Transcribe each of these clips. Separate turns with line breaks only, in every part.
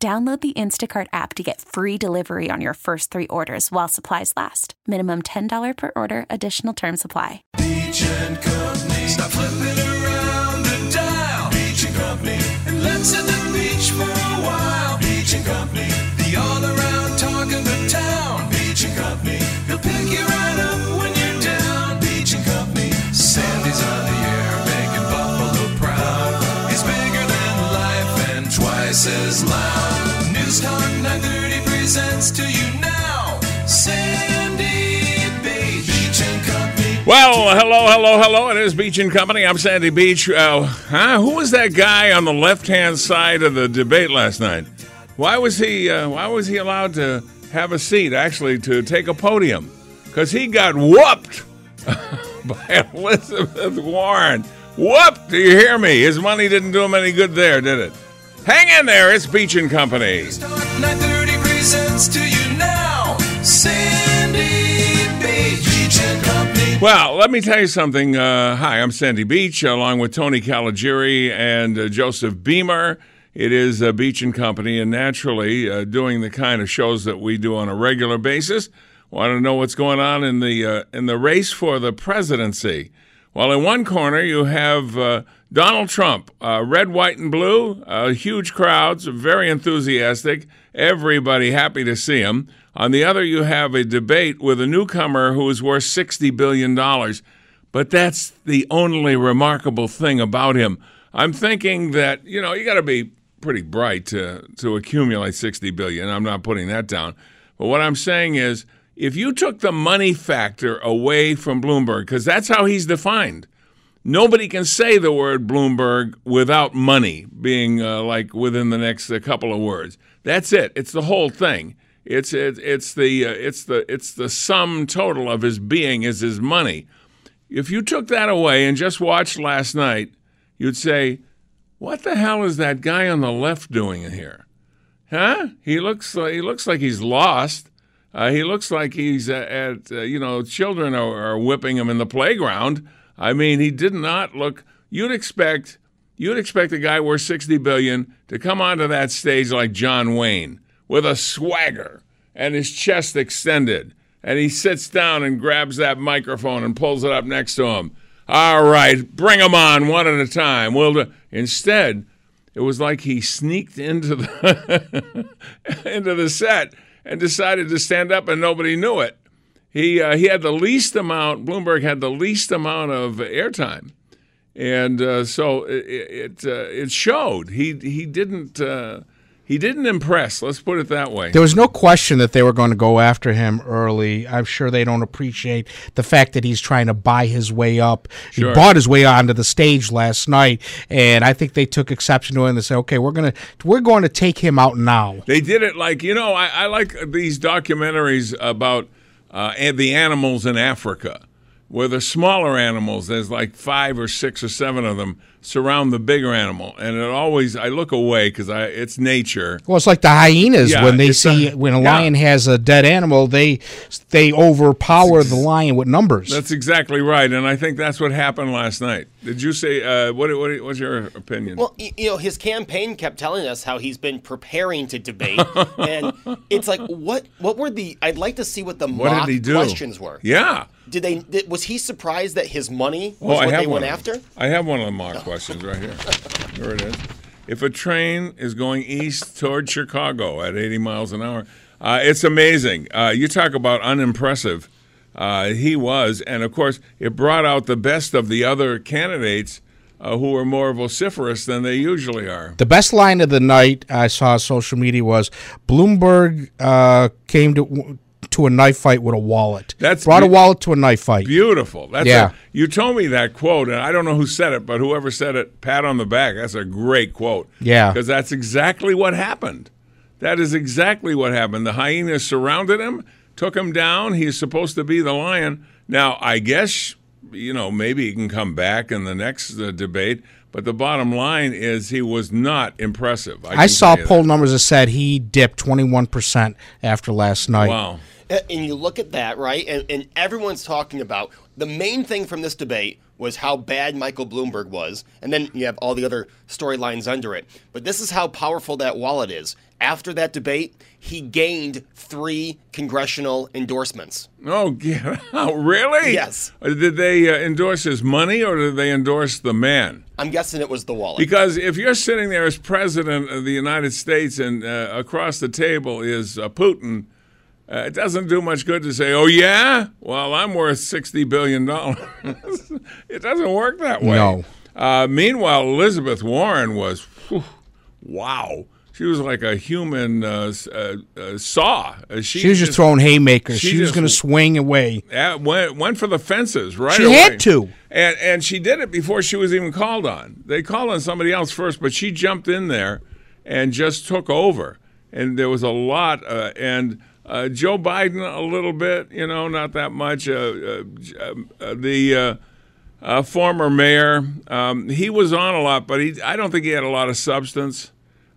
Download the Instacart app to get free delivery on your first three orders while supplies last. Minimum $10 per order, additional term supply.
Beach and Company. Stop flipping around the dial. Beach and Company. And let's hit the beach for a while. Beach and Company. As loud. News Talk 930 presents to you now. Sandy Beach. Beach and Company.
Well, hello, hello, hello. It is Beach and Company. I'm Sandy Beach. Uh, huh? Who was that guy on the left-hand side of the debate last night? Why was he? Uh, why was he allowed to have a seat? Actually, to take a podium? Because he got whooped by Elizabeth Warren. Whooped! Do you hear me? His money didn't do him any good there, did it? Hang in there. It's Beach and Company.
Talk 930 presents to you now. Sandy Beach. Beach and Company.
Well, let me tell you something. Uh, hi, I'm Sandy Beach, along with Tony Caligiuri and uh, Joseph Beamer. It is uh, Beach and Company, and naturally, uh, doing the kind of shows that we do on a regular basis. Want to know what's going on in the uh, in the race for the presidency? Well, in one corner you have uh, Donald Trump, uh, red, white, and blue, uh, huge crowds, very enthusiastic, everybody happy to see him. On the other, you have a debate with a newcomer who is worth $60 billion. But that's the only remarkable thing about him. I'm thinking that, you know, you got to be pretty bright to, to accumulate 60 billion. I'm not putting that down. But what I'm saying is, if you took the money factor away from Bloomberg, because that's how he's defined, nobody can say the word Bloomberg without money being uh, like within the next uh, couple of words. That's it. It's the whole thing. It's it, it's the uh, it's the it's the sum total of his being is his money. If you took that away and just watched last night, you'd say, "What the hell is that guy on the left doing in here?" Huh? He looks uh, he looks like he's lost. Uh, he looks like he's at, at uh, you know children are, are whipping him in the playground. I mean, he did not look. You'd expect you'd expect a guy worth sixty billion to come onto that stage like John Wayne with a swagger and his chest extended, and he sits down and grabs that microphone and pulls it up next to him. All right, bring them on one at a time. We'll do. Instead, it was like he sneaked into the into the set and decided to stand up, and nobody knew it. He uh, he had the least amount. Bloomberg had the least amount of airtime, and uh, so it it, uh, it showed. He he didn't uh, he didn't impress. Let's put it that way.
There was no question that they were going to go after him early. I'm sure they don't appreciate the fact that he's trying to buy his way up.
Sure.
He bought his way onto the stage last night, and I think they took exception to it and they said, "Okay, we're gonna we're going to take him out now."
They did it like you know. I, I like these documentaries about uh, and the animals in Africa, where the smaller animals, there's like five or six or seven of them, surround the bigger animal, and it always I look away because I it's nature.
Well, it's like the hyenas
Yeah,
when they see
a-
when a
yeah.
lion has a dead animal, they they overpower the lion with numbers.
That's exactly right, and I think that's what happened last night. Did you say uh, what? What what's your opinion?
Well, you know, his campaign kept telling us how he's been preparing to debate, and it's like, what? What were the? I'd like to see what the
what
mock
did he do?
questions were.
Yeah.
Did they? Did, was he surprised that his money
Oh,
was
I
what
have
they
one.
went after?
I have one of the mock questions right here. Here it is. If a train is going east toward Chicago at 80 miles an hour, uh, it's amazing. Uh, you talk about unimpressive. Uh, he was, and of course, it brought out the best of the other candidates uh, who were more vociferous than they usually are.
The best line of the night I saw on social media was Bloomberg uh, came to to a knife fight with a wallet.
That's
brought a wallet to a knife fight.
Beautiful. That's
Yeah.
a- you told me that quote, and I don't know who said it, but whoever said it, pat on the back. That's a great quote.
Yeah.
Because that's exactly what happened. That is exactly what happened. The hyenas surrounded him, took him down. He's supposed to be the lion. Now, I guess, you know, maybe he can come back in the next uh, debate. But the bottom line is he was not impressive.
I,
can
saw poll
that.
numbers that said he dipped 21% after last night.
Wow.
And you look at that, right? And, and everyone's talking about the main thing from this debate was how bad Michael Bloomberg was. And then you have all the other storylines under it. But this is how powerful that wallet is. After that debate, he gained three congressional endorsements.
Oh. Really?
Yes.
Did they uh, endorse his money or did they endorse the man?
I'm guessing it was the wallet.
Because if you're sitting there as president of the United States and uh, across the table is uh, Putin, uh, it doesn't do much good to say, "Oh yeah, well I'm worth sixty billion dollars." it doesn't work that way.
No.
Uh, meanwhile, Elizabeth Warren was, whew, wow. She was like a human uh, uh, uh, saw. Uh, She,
She was just throwing haymakers.
she
She, was going to swing away.
uh, went, went for the fences right
She
away.
had to.
And and she did it before she was even called on. They called on somebody else first, but she jumped in there and just took over. And there was a lot. Uh, and uh, Joe Biden a little bit, you know, not that much. Uh, uh, uh, the uh, uh, former mayor, um, he was on a lot, but he I don't think he had a lot of substance.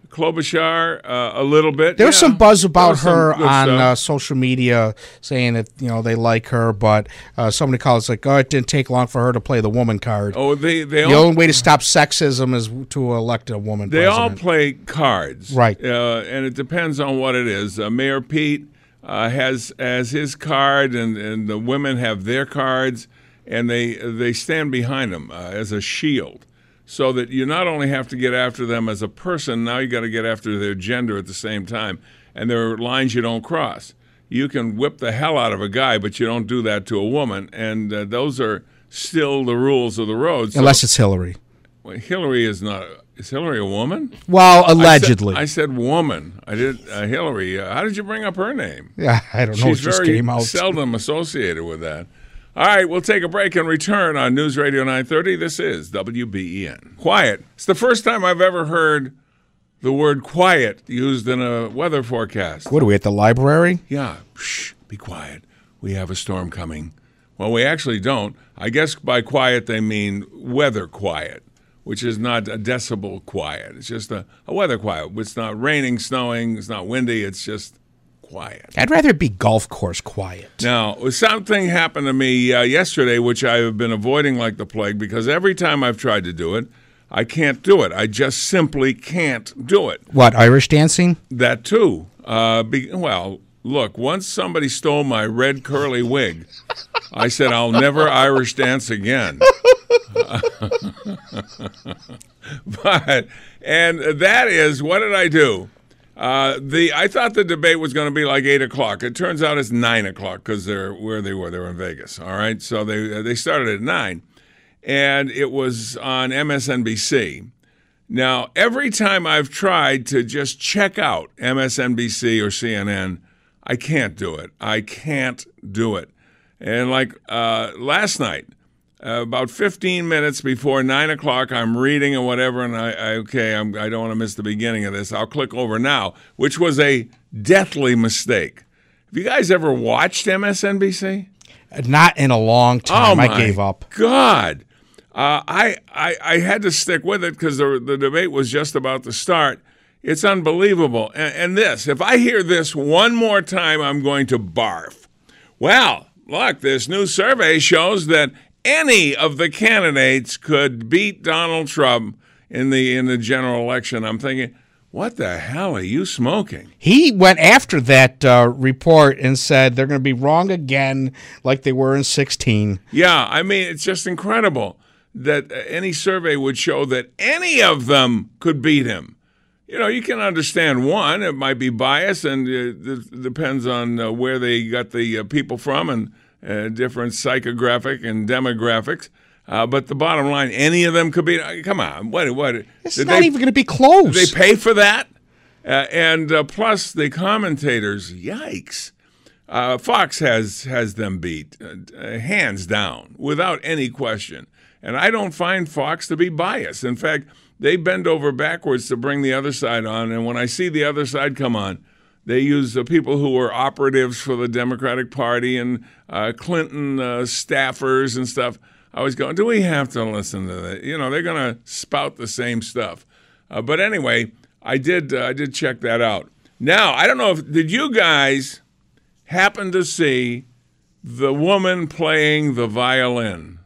Klobuchar, uh, a little bit.
There was
yeah.
some buzz about her on uh, social media saying that you know they like her, but uh, somebody called it's like, oh, it didn't take long for her to play the woman card.
oh, they they
the
all
only way to stop sexism is to elect a woman.
They all play cards,
Right.
Uh, and it depends on what it is. Uh, Mayor Pete uh, has has his card, and, and the women have their cards, and they they stand behind him uh, as a shield, so that you not only have to get after them as a person, now you got to get after their gender at the same time, and there are lines you don't cross. You can whip the hell out of a guy, but you don't do that to a woman, and uh, those are still the rules of the road. So,
unless it's Hillary.
well, Hillary is not. Is Hillary a woman?
Well,
I said-
allegedly.
I said, woman. I did uh, Hillary. Uh, how did you bring up her name?
yeah, I don't know.
She's very seldom associated with that. All right, we'll take a break and return on News Radio 930. This is WBEN. Quiet. It's the first time I've ever heard the word quiet used in a weather forecast.
What are we at the library?
Yeah, shh, be quiet. We have a storm coming. Well, we actually don't. I guess by quiet they mean weather quiet, which is not a decibel quiet. It's just a, a weather quiet. It's not raining, snowing, it's not windy, it's just quiet.
I'd rather be golf course quiet.
Now, something happened to me uh, yesterday, which I have been avoiding like the plague because every time I've tried to do it, I can't do it. I just simply can't do it.
What Irish dancing?
That too. Uh, be, well, look, once somebody stole my red curly wig, I said, I'll never Irish dance again. but, and that is, what did I do? Uh, the I thought the debate was going to be like eight o'clock. It turns out it's nine o'clock because they're where they were. They were in Vegas. All right, so they they started at nine, and it was on MSNBC. Now, every time I've tried to just check out MSNBC or CNN, I can't do it. I can't do it. And like uh, last night, uh, about 15 minutes before 9 o'clock, I'm reading and whatever, and I, I okay, I'm, I don't want to miss the beginning of this. I'll click over now, which was a deathly mistake. Have you guys ever watched MSNBC?
Not in a long time.
Oh
I gave up.
God, uh, I, I I had to stick with it because the the debate was just about to start. It's unbelievable. And, and this, if I hear this one more time, I'm going to barf. Well, look, this new survey shows that any of the candidates could beat Donald Trump in the in the general election. I'm thinking, what the hell are you smoking?
He went after that uh, report and said they're going to be wrong again, like they were in 16.
Yeah, I mean, it's just incredible that uh, any survey would show that any of them could beat him. You know, you can understand one; it might be bias, and uh, it depends on uh, where they got the uh, people from and uh, different psychographic and demographics. Uh, but the bottom line, any of them could be. uh, Come on, what? What?
It's not
they-
even going to be close.
they pay for that, uh, and uh, plus the commentators. Yikes! Uh, Fox has has them beat hands down, without any question. And I don't find Fox to be biased. In fact, they bend over backwards to bring the other side on. And when I see the other side come on, they used the people who were operatives for the Democratic Party and uh, Clinton uh, staffers and stuff. I was going, do we have to listen to that? You know, they're going to spout the same stuff. Uh, but anyway, I did. Uh, I did check that out. Now I don't know if did you guys happen to see the woman playing the violin.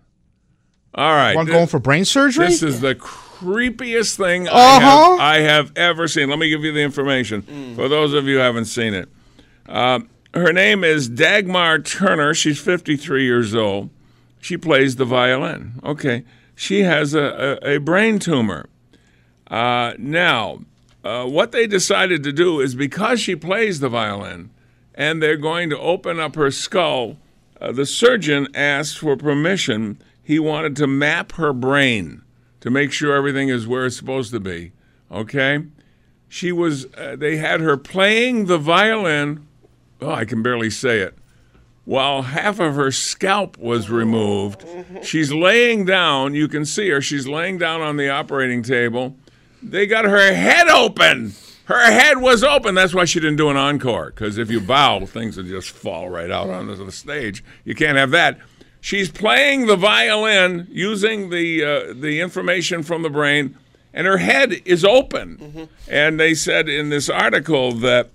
All right.
One going for brain surgery?
This is the creepiest thing I,
Uh-huh.
have, I have ever seen. Let me give you the information for those of you who haven't seen it. Uh, her name is Dagmar Turner. She's 53 years old. She plays the violin. Okay. She has a, a, a brain tumor. Uh, now, uh, what they decided to do is because she plays the violin and they're going to open up her skull, uh, the surgeon asked for permission. He wanted to map her brain to make sure everything is where it's supposed to be. Okay? She was, uh, they had her playing the violin. Oh, I can barely say it. While half of her scalp was removed, she's laying down. You can see her. She's laying down on the operating table. They got her head open. Her head was open. That's why she didn't do an encore. Because if you bow, things would just fall right out onto the stage. You can't have that. She's playing the violin using the uh, the information from the brain, and her head is open. And they said in this article that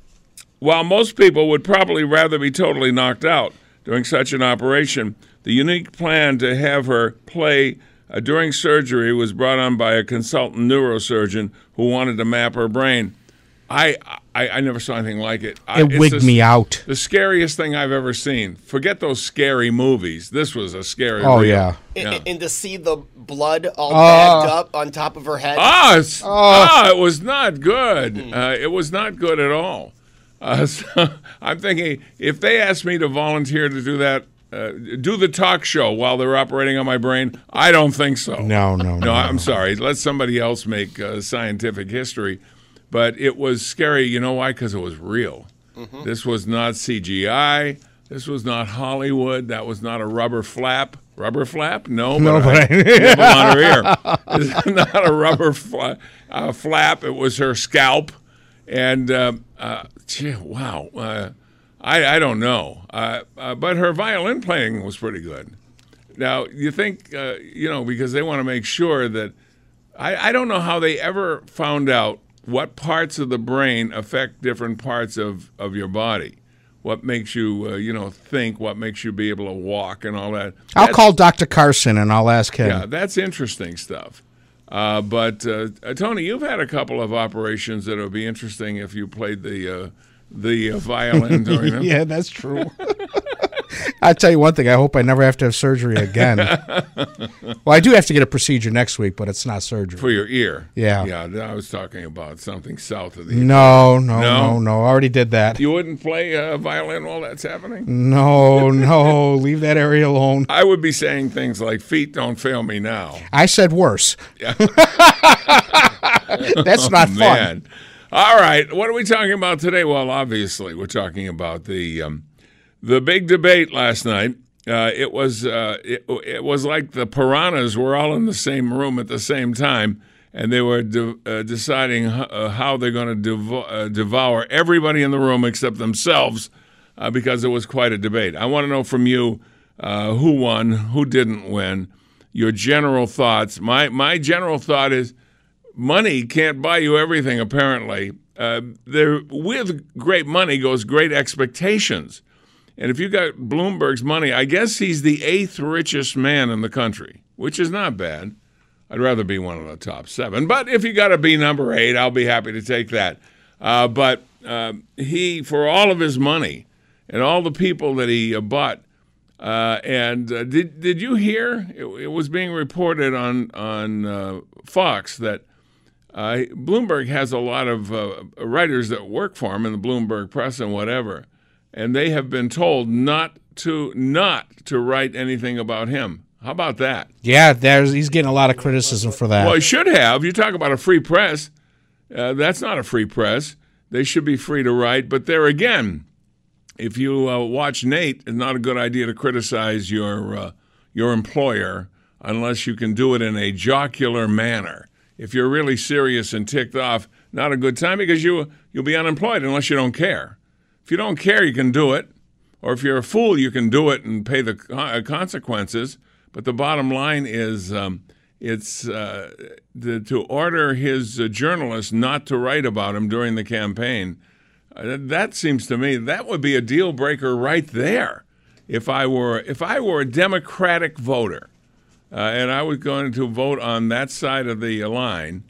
while most people would probably rather be totally knocked out during such an operation, the unique plan to have her play uh, during surgery was brought on by a consultant neurosurgeon who wanted to map her brain. I I, I never saw anything like it. I-
it wigged
the-
me out.
The scariest thing I've ever seen. Forget those scary movies. This was a scary.
Oh,
reel.
yeah.
And,
Yeah.
and to see the blood all
Ah.
bagged up on top of her head.
Ah, it's, ah, it was not good. Uh, it was not good at all. Uh, so I'm thinking if they asked me to volunteer to do that, uh, do the talk show while they're operating on my brain, I don't think so.
No, no, no.
No, I'm sorry. Let somebody else make uh, scientific history. But it was scary. You know why? Because it was real. This was not CGI. This was not Hollywood. That was not a rubber flap. Rubber flap? No,
No,
but I
but I-
nibble on her ear. It's not a rubber fla- uh, flap. It was her scalp. And uh, uh, gee, wow, uh, I, I don't know. Uh, uh, but her violin playing was pretty good. Now, you think, uh, you know, because they want to make sure that I, I don't know how they ever found out what parts of the brain affect different parts of, of your body. What makes you, uh, you know, think, what makes you be able to walk and all that.
I'll
That's-
call Dr. Carson and I'll ask him.
yeah, that's interesting stuff. Uh, but uh, uh, Tony, you've had a couple of operations that would be interesting if you played the uh, the uh, violin during them.
yeah, that's true. I tell you one thing. I hope I never have to have surgery again. well, I do have to get a procedure next week, but it's not surgery.
for your ear.
Yeah.
yeah. I was talking about something south of the.
no, no,
No?
no, no. I already did that.
You wouldn't play uh, violin while that's happening.
No, no. Leave that area alone.
I would be saying things like "feet don't fail me now."
I said worse.
Yeah.
That's not fun.
Man. All right, what are we talking about today? Well, obviously, we're talking about the um, the big debate last night. Uh, it was uh, it, it was like the piranhas were all in the same room at the same time, and they were de- uh, deciding h- uh, how they're going to uh, devour everybody in the room except themselves, uh, because it was quite a debate. I want to know from you who won, who didn't win, your general thoughts. My my general thought is money can't buy you everything. Apparently, there with great money goes great expectations, and if you got Bloomberg's money, I guess he's the eighth richest man in the country, which is not bad. I'd rather be one of the top seven, but if you got to be number eight, I'll be happy to take that. Uh, but uh, he, for all of his money and all the people that he uh, bought, uh, and uh, did did you hear? It, it was being reported on on uh, Fox that Bloomberg has a lot of writers that work for him in the Bloomberg Press and whatever, and they have been told not to not to write anything about him. How about that?
Yeah, there's he's getting a lot of criticism for that.
Well, he should have. You talk about a free press. Uh, that's not a free press. They should be free to write. But there again, if you uh, watch Nate, it's not a good idea to criticize your uh, your employer unless you can do it in a jocular manner. if you're really serious and ticked off, not a good time because you you'll be unemployed unless you don't care. If you don't care, you can do it, or if you're a fool, you can do it and pay the uh, consequences. But the bottom line is, um, it's uh, the, to order his uh, journalists not to write about him during the campaign. Uh, that seems to me that would be a deal breaker right there. If I were if I were a Democratic voter, uh, and I was going to vote on that side of the line,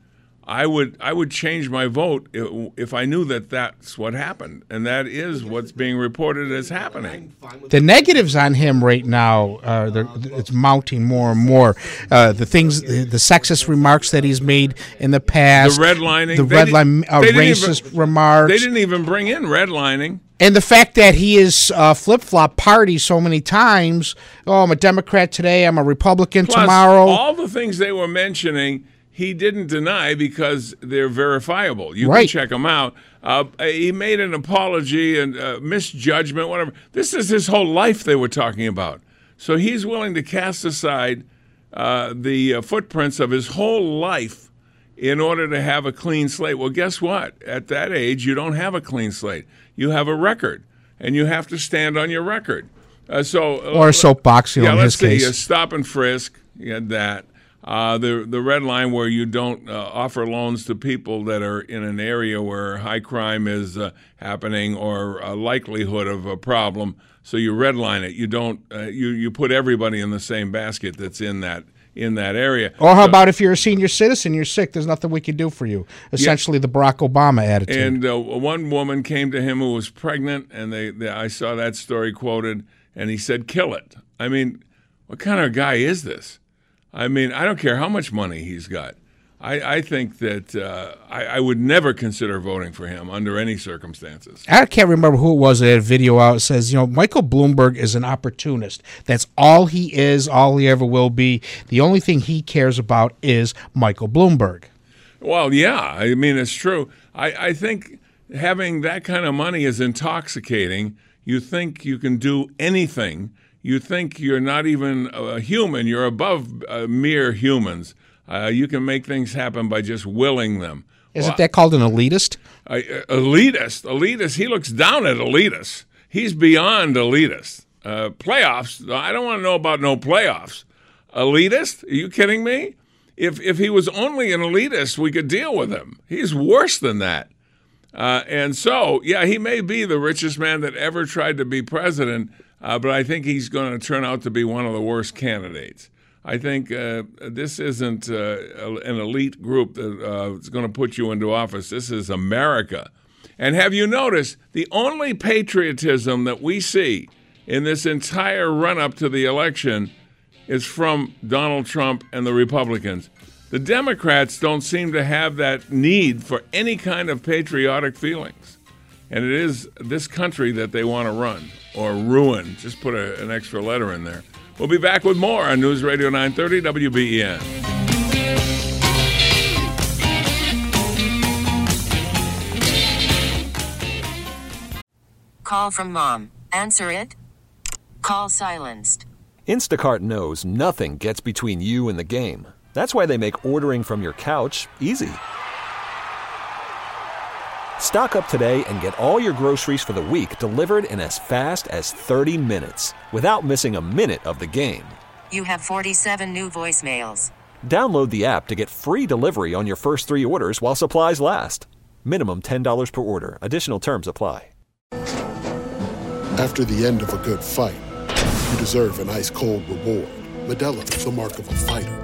I would I would change my vote i- if I knew that that's what happened, and that is what's being reported as happening.
The negatives on him right now, uh, they're- it's mounting more and more. Uh, the things, the, the sexist remarks that he's made in the past,
The redlining,
the
they
red line, uh,
they didn't even-
racist remarks,
They didn't even bring in redlining.
and the fact that he is uh, flip flop party so many times. Oh, I'm a Democrat today. I'm a Republican
Plus,
tomorrow.
all the things they were mentioning, he didn't deny because they're verifiable. You
Right.
can check them out. Uh, he made an apology and uh, misjudgment, whatever. This is his whole life they were talking about. So he's willing to cast aside uh, the uh, footprints of his whole life in order to have a clean slate. Well, guess what? At that age, you don't have a clean slate. You have a record, and you have to stand on your record. Uh, so,
or a soapbox, you know,
yeah,
in
let's
his
see.
case.
uh, stop and frisk. You had that. Uh, the the red line where you don't uh, offer loans to people that are in an area where high crime is uh, happening or a likelihood of a problem. So you redline it. You don't. Uh, you you put everybody in the same basket that's in that in that area.
Or how
So-
about if you're a senior citizen, you're sick, there's nothing we can do for you. Essentially, the Barack Obama attitude.
And uh, one woman came to him who was pregnant, and they, they I saw that story quoted, and he said, "Kill it." I mean, what kind of guy is this? I mean, I don't care how much money he's got. I, I think that uh, I, I would never consider voting for him under any circumstances.
I can't remember who it was that had a video out that says, you know, Michael Bloomberg is an opportunist. That's all he is, all he ever will be. The only thing he cares about is Michael Bloomberg.
Well, yeah, I mean it's true. I, I think having that kind of money is intoxicating. You think you can do anything. You think you're not even a human. You're above uh, mere humans. Uh, you can make things happen by just willing them.
Isn't that called an elitist?
Uh, elitist, elitist. He looks down at elitists. He's beyond elitist. Uh, playoffs. I don't want to know about no playoffs. Elitist? Are you kidding me? If if he was only an elitist, we could deal with him. He's worse than that. Uh, and so, yeah, he may be the richest man that ever tried to be president, uh, but I think he's going to turn out to be one of the worst candidates. I think uh, this isn't uh, an elite group that's uh, going to put you into office. This is America. And have you noticed the only patriotism that we see in this entire run up to the election is from Donald Trump and the Republicans? The Democrats don't seem to have that need for any kind of patriotic feelings. And it is this country that they want to run or ruin. Just put a, an extra letter in there. We'll be back with more on News Radio 930 WBEN.
Call from mom. Answer it. Call silenced.
Instacart knows nothing gets between you and the game. That's why they make ordering from your couch easy. Stock up today and get all your groceries for the week delivered in as fast as 30 minutes without missing a minute of the game.
You have 47 new voicemails.
Download the app to get free delivery on your first three orders while supplies last. Minimum $10 per order. Additional terms apply.
After the end of a good fight, you deserve an ice cold reward. Modelo is the mark of a fighter.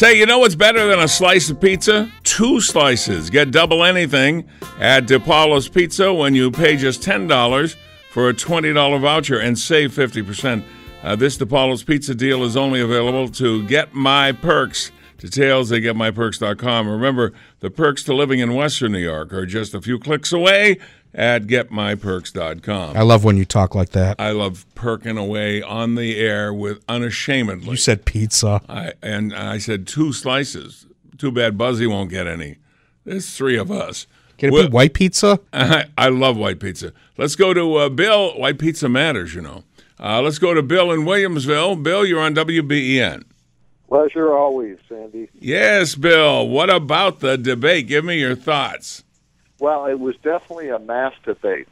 Say, you know what's better than a slice of pizza? Two slices. Get double anything at DePaulo's Pizza when you pay just $10 for a $20 voucher and save 50%. Uh, this DePaulo's Pizza deal is only available to Get My Perks. Details at getmyperks.com. Remember, the perks to living in Western New York are just a few clicks away at getmyperks.com.
I love when you talk like that.
I love perking away on the air with unashamedly.
You said pizza.
I, and I said two slices. Too bad Buzzy won't get any. There's three of us.
Can it
Well-
be white pizza?
I, I love white pizza. Let's go to uh, Bill. White pizza matters, you know. Uh, let's go to Bill in Williamsville. Bill, you're on WBEN.
Pleasure always, Sandy.
Yes, Bill. What about the debate? Give me your thoughts.
Well, it was definitely a mass debate.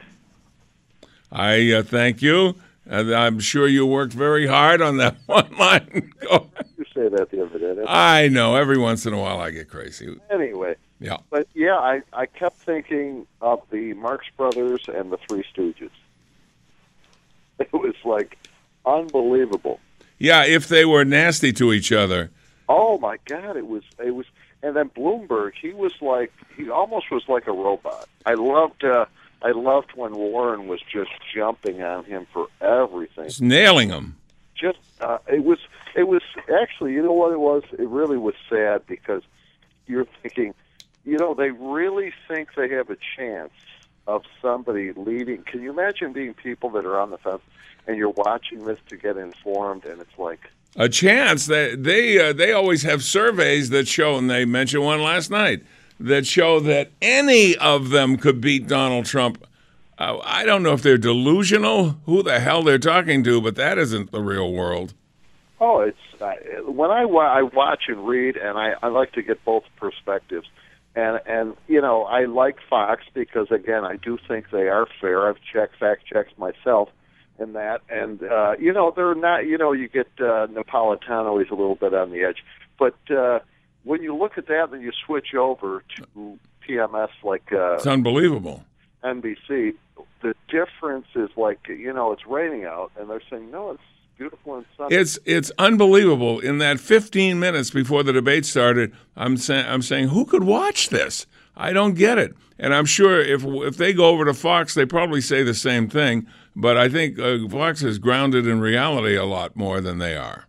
I uh, thank you. And I'm sure you worked very hard on that one line.
You say that the other day.
I know. Every once in a while, I get crazy.
Anyway,
Yeah.
but yeah, I, I kept thinking of the Marx Brothers and the Three Stooges. It was like unbelievable.
Yeah, if they were nasty to each other.
Oh my God, it was it was, and then Bloomberg, he was like he almost was like a robot. I loved uh, I loved when Warren was just jumping on him for everything.
It's nailing him.
just uh, it was it was actually you know what it was it really was sad because you're thinking you know they really think they have a chance of somebody leading can you imagine being people that are on the fence and you're watching this to get informed and it's like
a chance that they uh, they always have surveys that show, and they mentioned one last night that show that any of them could beat Donald Trump. Uh, I don't know if they're delusional, who the hell they're talking to, but that isn't the real world.
oh it's uh, when I wa- I watch and read and I I like to get both perspectives and and you know I like Fox because again I do think they are fair I've checked fact checks myself in that and uh you know they're not you know you get uh Napolitano he's a little bit on the edge but uh when you look at that and you switch over to PMS like uh
It's unbelievable.
NBC the difference is like you know it's raining out and they're saying no it's beautiful and sunny
It's it's unbelievable. In that 15 minutes before the debate started, I'm saying I'm saying who could watch this? I don't get it. And I'm sure if if they go over to Fox, they probably say the same thing. But I think uh, Fox is grounded in reality a lot more than they are.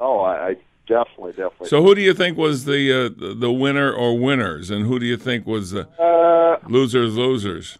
oh I, I definitely definitely
So who do you think was the uh, the- winner or winners, and who do you think was the
uh
losers losers?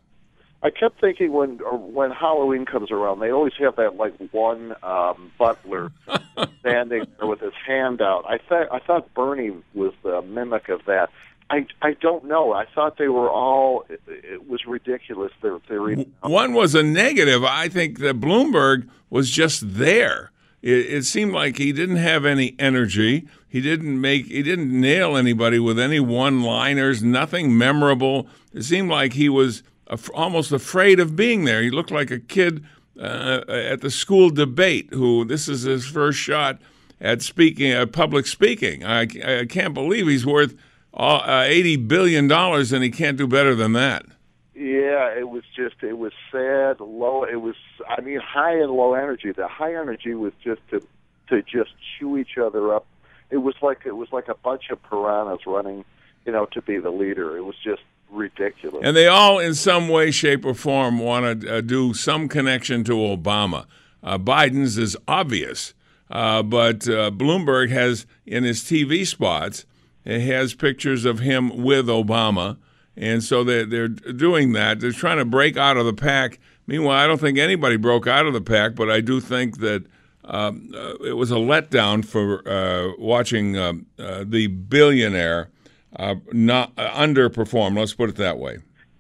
I kept thinking when or when Halloween comes around, they always have that like one um, butler standing there with his hand out. I thought I thought Bernie was the mimic of that. I I don't know. I thought they were all. It, it was ridiculous. Their theory.
One was a negative. I think that Bloomberg was just there. It, it seemed like he didn't have any energy. He didn't make. He didn't nail anybody with any one-liners. Nothing memorable. It seemed like he was af- almost afraid of being there. He looked like a kid uh, at the school debate who this is his first shot at speaking, at public speaking. I, I can't believe he's worth uh, uh, eighty billion dollars and he can't do better than that.
Yeah, it was just it was sad, low. It was I mean high and low energy. The high energy was just to to just chew each other up. It was like it was like a bunch of piranhas running, you know, to be the leader. It was just ridiculous.
And they all, in some way, shape, or form, want to uh, do some connection to Obama. Uh, Biden's is obvious, uh, but uh, Bloomberg has in his TV spots, has pictures of him with Obama, and so they're, they're doing that. They're trying to break out of the pack. Meanwhile, I don't think anybody broke out of the pack, but I do think that um, uh, it was a letdown for uh, watching um the billionaire uh, not uh, underperform. Let's put it that way.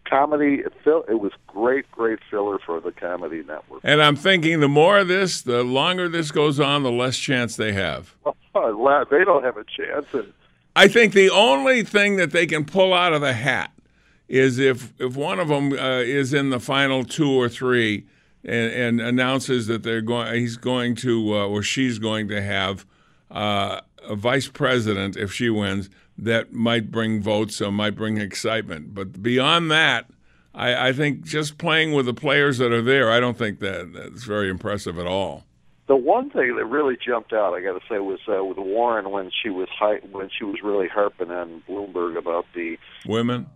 comedy, it, fill, it was great, great filler for the comedy network.
And I'm thinking the more of this, the longer this goes on, the less chance they have.
they don't have a chance. And
I think the only thing that they can pull out of the hat is if if one of them uh, is in the final two or three and, and announces that they're going, he's going to uh, or she's going to have uh, a vice president if she wins. That might bring votes or might bring excitement. But beyond that, I, I think just playing with the players that are there, I don't think that that's very impressive at all.
the one thing that really jumped out, I got to say, was uh, with Warren when she was hi- when she was really harping on Bloomberg about the
Women.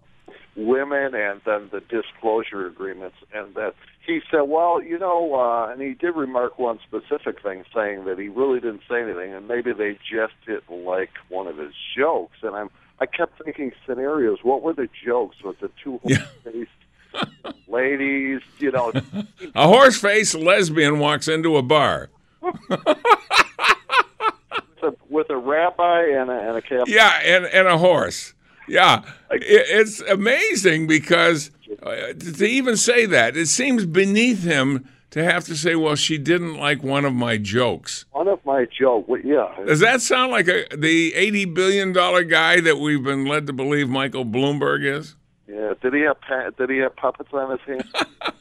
Women and then the disclosure agreements, and that he said, well, you know, uh, and he did remark one specific thing, saying that he really didn't say anything, and maybe they just didn't like one of his jokes, and I'm. I kept thinking scenarios. What were the jokes with the two
Yeah.
faced ladies? You know,
A horse faced lesbian walks into a bar.
with a, with a rabbi and a, and a Catholic.
Yeah, and, and a horse. Yeah, it's amazing because uh, to even say that, it seems beneath him to have to say, well, she didn't like one of my jokes.
One of my joke, well, yeah,
Does that sound like a, the $80 billion guy that we've been led to believe Michael Bloomberg is?
yeah. Did he have pa- did he have puppets on his hands?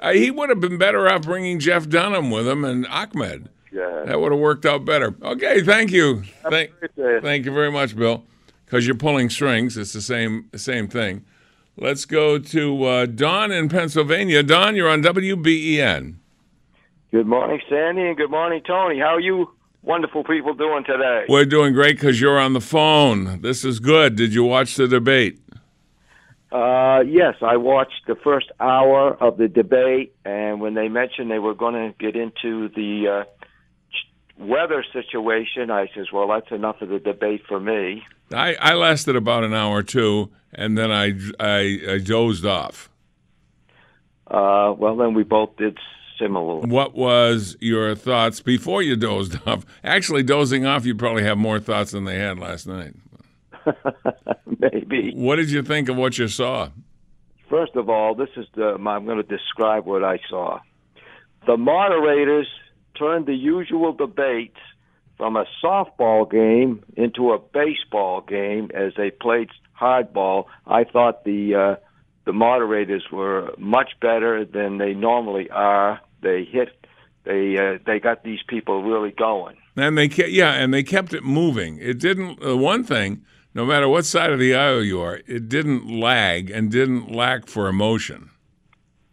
Uh, he would have been better off bringing Jeff Dunham with him and Achmed.
Yeah.
That would have worked out better. Okay, thank you. Thank, thank you very much, Bill. Because you're pulling strings, it's the same same thing. Let's go to uh, Don in Pennsylvania. Don, you're on WBEN.
Good morning, Sandy, and good morning, Tony. How are you wonderful people doing today?
We're doing great because you're on the phone. This is good. Did you watch the debate?
Uh, yes, I watched the first hour of the debate, and when they mentioned they were going to get into the uh, weather situation, I says, "Well, that's enough of the debate for me."
I, I lasted about an hour or two, and then I, I, I dozed off.
Uh, well, then we both did similar.
What was your thoughts before you dozed off? Actually, dozing off, you probably have more thoughts than they had last night.
Maybe.
What did you think of what you saw?
First of all, this is the I'm going to describe what I saw. The moderators turned the usual debate from a softball game into a baseball game as they played hardball. I thought the uh, the moderators were much better than they normally are. They hit they uh, they got these people really going.
And they kept, yeah, and they kept it moving. It didn't. Uh, one thing, no matter what side of the aisle you are, it didn't lag and didn't lack for emotion.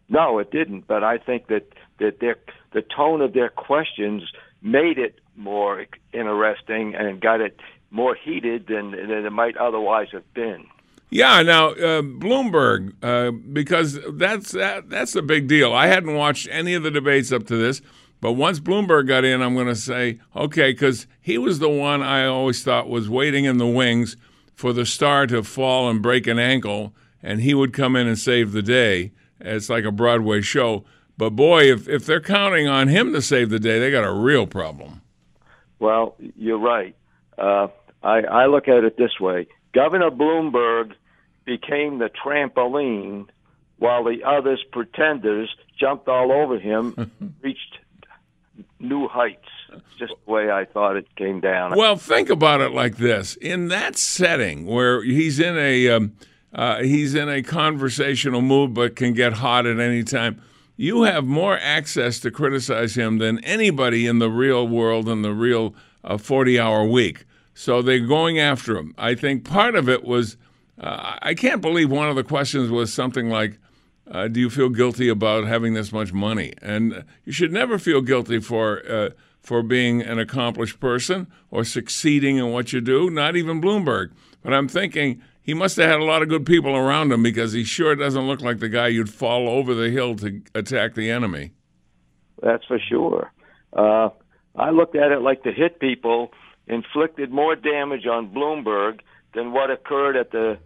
No, it didn't. But I think that that their the tone of their questions made it more interesting and got it more heated than than it might otherwise have been.
Yeah, now uh, Bloomberg, uh, because that's that, that's a big deal. I hadn't watched any of the debates up to this, but once Bloomberg got in, I'm going to say okay, because he was the one I always thought was waiting in the wings for the star to fall and break an ankle, and he would come in and save the day. It's like a Broadway show. But boy, if if they're counting on him to save the day, they got a real problem.
Well, you're right. Uh, I, I look at it this way: Governor Bloomberg became the trampoline, while the others pretenders jumped all over him, reached new heights. Just the way I thought it came down.
Well, think about it like this: in that setting where he's in a um, uh, he's in a conversational mood, but can get hot at any time. You have more access to criticize him than anybody in the real world in the real uh, forty-hour week. So they're going after him. I think part of it was uh, I can't believe one of the questions was something like, uh, "Do you feel guilty about having this much money?" And uh, you should never feel guilty for uh, for being an accomplished person or succeeding in what you do. Not even Bloomberg. But I'm thinking he must have had a lot of good people around him because he sure doesn't look like the guy you'd fall over the hill to attack the enemy.
That's for sure. Uh, I looked at it like the hit people inflicted more damage on Bloomberg than what occurred at the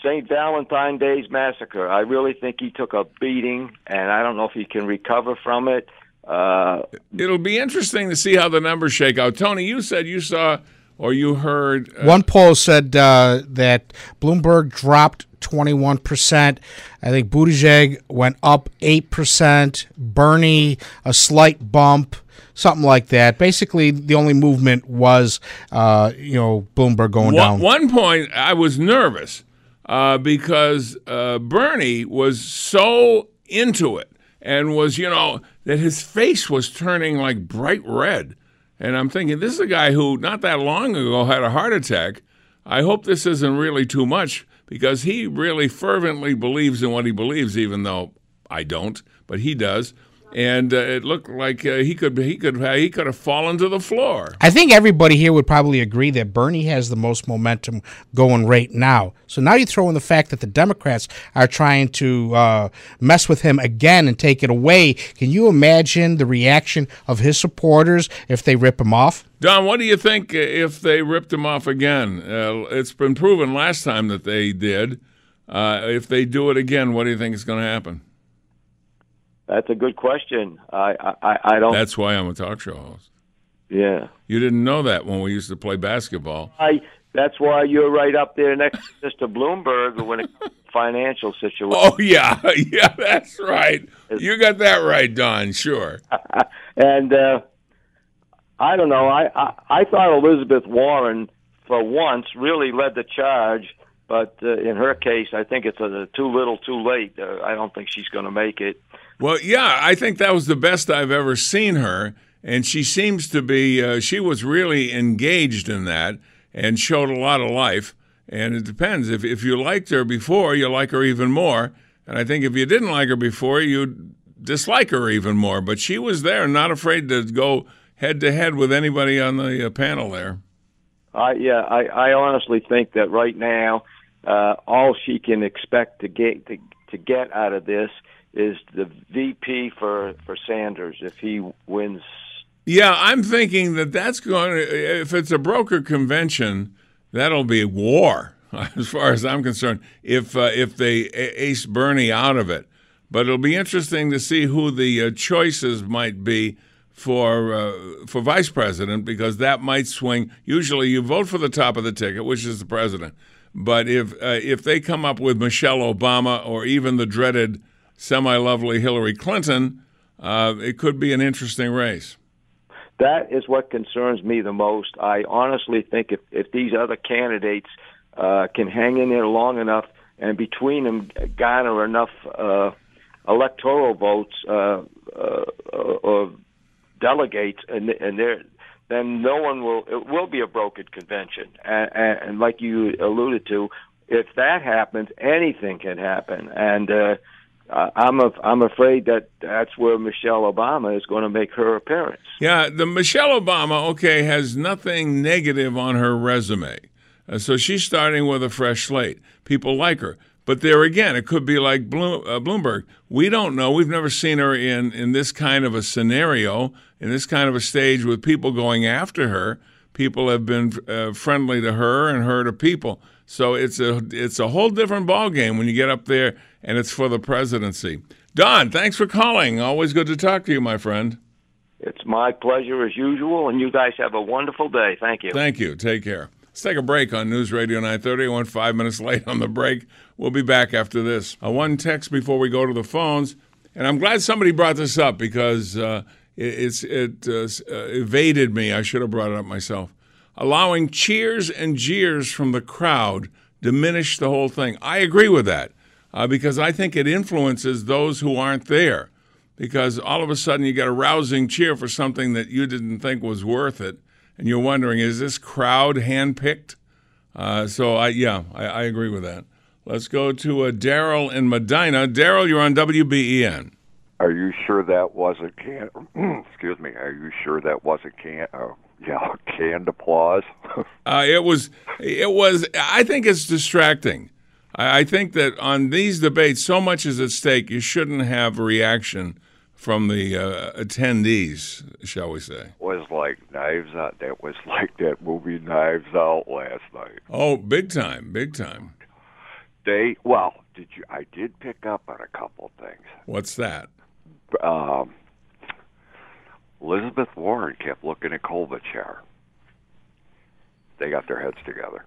St. Valentine Day's massacre. I really think he took a beating, and I don't know if he can recover from it. Uh,
It'll be interesting to see how the numbers shake out. Tony, you said you saw or you heard. Uh,
One poll said uh, that Bloomberg dropped 21%. I think Buttigieg went up 8%. Bernie, a slight bump, something like that. Basically, the only movement was, uh, you know, Bloomberg going
one,
down.
one point, I was nervous uh, because uh, Bernie was so into it and was, you know, that his face was turning like bright red. And I'm thinking, this is a guy who not that long ago had a heart attack. I hope this isn't really too much because he really fervently believes in what he believes, even though I don't, but he does. And uh, it looked like uh, he could he could he could have fallen to the floor.
I think everybody here would probably agree that Bernie has the most momentum going right now. So now you throw in the fact that the Democrats are trying to uh, mess with him again and take it away. Can you imagine the reaction of his supporters if they rip him off?
Don, what do you think if they ripped him off again? Uh, it's been proven last time that they did. Uh, if they do it again, what do you think is going to happen?
That's a good question. I I, I don't.
That's why I'm a talk show host.
yeah.
You didn't know that when we used to play basketball.
I. That's why you're right up there next to Mr. Bloomberg when it comes to financial situation.
Oh yeah, yeah, that's right. You got that right, Don. Sure.
and uh, I don't know. I, I I thought Elizabeth Warren, for once, really led the charge. But uh, in her case, I think it's a, too little, too late. Uh, I don't think she's going to make it.
Well, yeah, I think that was the best I've ever seen her, and she seems to be. Uh, she was really engaged in that and showed a lot of life. And it depends. If if you liked her before, you like her even more. And I think if you didn't like her before, you'd dislike her even more. But she was there, not afraid to go head to head with anybody on the uh, panel there.
I yeah, I, I honestly think that right now, uh, all she can expect to get to, to get out of this is the VP for for Sanders if he wins.
Yeah, I'm thinking that that's going to, if it's a broker convention, that'll be war, as far as I'm concerned, if, uh, if they ace Bernie out of it. But it'll be interesting to see who the uh, choices might be for uh, for vice president because that might swing. Usually, you vote for the top of the ticket, which is the president. But if uh, if they come up with Michelle Obama or even the dreaded semi-lovely Hillary Clinton, uh, it could be an interesting race.
That is what concerns me the most. I honestly think if if these other candidates uh, can hang in there long enough and between them garner enough uh, electoral votes uh, uh, or delegates, and and then no one will. It will be a brokered convention, and, and, and like you alluded to, if that happens, anything can happen, and. Uh, I'm I'm afraid that that's where Michelle Obama is going to make her appearance.
Yeah, the Michelle Obama, okay, has nothing negative on her resume. Uh, so she's starting with a fresh slate. People like her. But there again, it could be like Bloom, uh, Bloomberg. We don't know. We've never seen her in, in this kind of a scenario, in this kind of a stage with people going after her. People have been uh, friendly to her and her to people. So it's a it's a whole different ballgame when you get up there and it's for the presidency. Don, thanks for calling. Always good to talk to you, my friend.
It's my pleasure as usual, and you guys have a wonderful day. Thank you.
Thank you. Take care. Let's take a break on News Radio 930. I went five minutes late on the break. We'll be back after this. Uh, one text before we go to the phones, and I'm glad somebody brought this up because uh, it, it's it uh, uh, evaded me. I should have brought it up myself. Allowing cheers and jeers from the crowd diminish the whole thing. I agree with that uh, because I think it influences those who aren't there. Because all of a sudden you get a rousing cheer for something that you didn't think was worth it, and you're wondering, is this crowd handpicked? Uh, so I yeah, I, I agree with that. Let's go to uh, Daryl in Medina. Daryl, you're on WBEN.
Are you sure that wasn't can? excuse me. Are you sure that wasn't can? Uh, yeah, canned applause.
Uh, it was. It was. I think it's distracting. I, I think that on these debates, so much is at stake. You shouldn't have a reaction from the uh, attendees, shall we say?
was like Knives Out. That was like that movie Knives Out last night.
Oh, big time, big time.
They well, did you? I did pick up on a couple things.
What's that?
Um, Elizabeth Warren kept looking at Klobuchar. They got their heads together.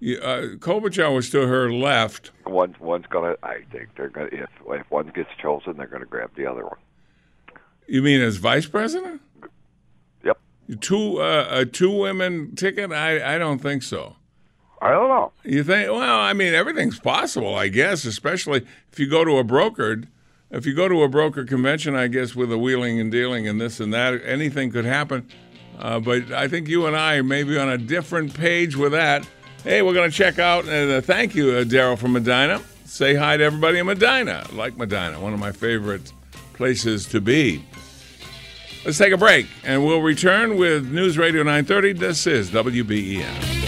Uh, Klobuchar was to her left.
One one's gonna. I think they're gonna. If if one gets chosen, they're gonna grab the other one.
You mean as vice president?
Yep.
Two uh, a two women ticket? I I don't think so.
I don't know.
You think? Well, I mean, everything's possible, I guess. Especially if you go to a brokered, if you go to a broker convention, I guess with a wheeling and dealing and this and that, anything could happen. Uh, but I think you and I may be on a different page with that. Hey, we're going to check out and uh, thank you, uh, Daryl from Medina. Say hi to everybody in Medina. I like Medina, one of my favorite places to be. Let's take a break, and we'll return with News Radio 930. This is WBEN.